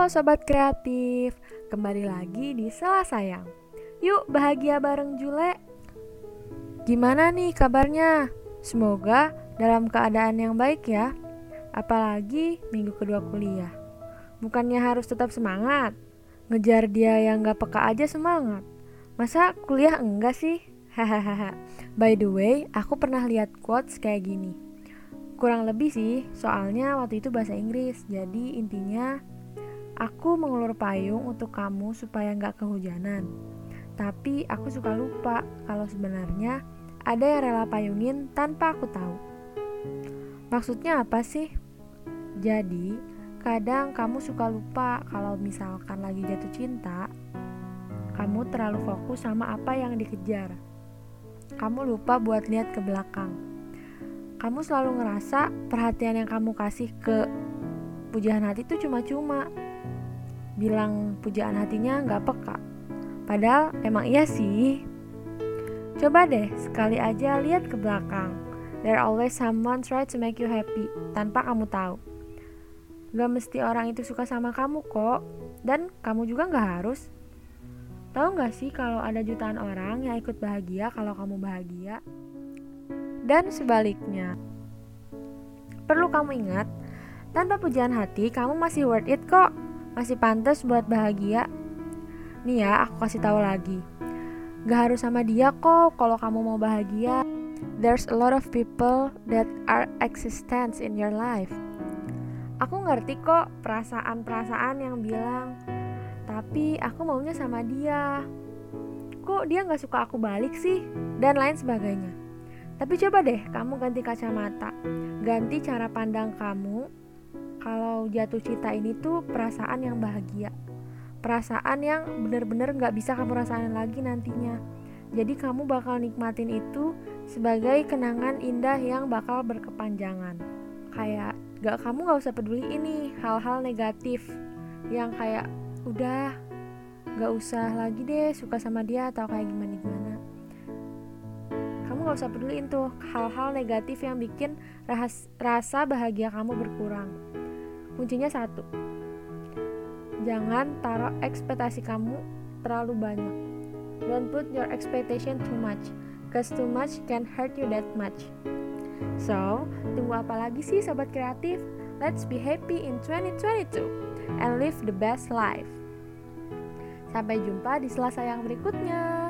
Halo sobat kreatif, kembali lagi di Salah Sayang. Yuk bahagia bareng Jule. Gimana nih kabarnya? Semoga dalam keadaan yang baik ya. Apalagi minggu kedua kuliah. Bukannya harus tetap semangat? Ngejar dia yang gak peka aja semangat. Masa kuliah enggak sih? Hahaha. By the way, aku pernah lihat quotes kayak gini. Kurang lebih sih, soalnya waktu itu bahasa Inggris. Jadi intinya Aku mengulur payung untuk kamu supaya nggak kehujanan. Tapi aku suka lupa kalau sebenarnya ada yang rela payungin tanpa aku tahu. Maksudnya apa sih? Jadi, kadang kamu suka lupa kalau misalkan lagi jatuh cinta, kamu terlalu fokus sama apa yang dikejar. Kamu lupa buat lihat ke belakang. Kamu selalu ngerasa perhatian yang kamu kasih ke pujian hati itu cuma-cuma bilang pujaan hatinya nggak peka. Padahal emang iya sih. Coba deh sekali aja lihat ke belakang. There always someone try to make you happy tanpa kamu tahu. Gak mesti orang itu suka sama kamu kok. Dan kamu juga gak harus. Tahu gak sih kalau ada jutaan orang yang ikut bahagia kalau kamu bahagia? Dan sebaliknya. Perlu kamu ingat, tanpa pujian hati kamu masih worth it kok masih pantas buat bahagia. Nih ya, aku kasih tahu lagi. Gak harus sama dia kok kalau kamu mau bahagia. There's a lot of people that are existence in your life. Aku ngerti kok perasaan-perasaan yang bilang, tapi aku maunya sama dia. Kok dia gak suka aku balik sih? Dan lain sebagainya. Tapi coba deh kamu ganti kacamata, ganti cara pandang kamu kalau jatuh cinta ini tuh perasaan yang bahagia. Perasaan yang bener-bener gak bisa kamu rasain lagi nantinya. Jadi kamu bakal nikmatin itu sebagai kenangan indah yang bakal berkepanjangan. Kayak gak kamu gak usah peduli ini hal-hal negatif yang kayak udah gak usah lagi deh suka sama dia atau kayak gimana gimana kamu gak usah peduliin tuh hal-hal negatif yang bikin rasa bahagia kamu berkurang Kuncinya satu, jangan taruh ekspektasi kamu terlalu banyak. Don't put your expectation too much, cause too much can hurt you that much. So, tunggu apa lagi sih sobat kreatif? Let's be happy in 2022 and live the best life. Sampai jumpa di selasa yang berikutnya.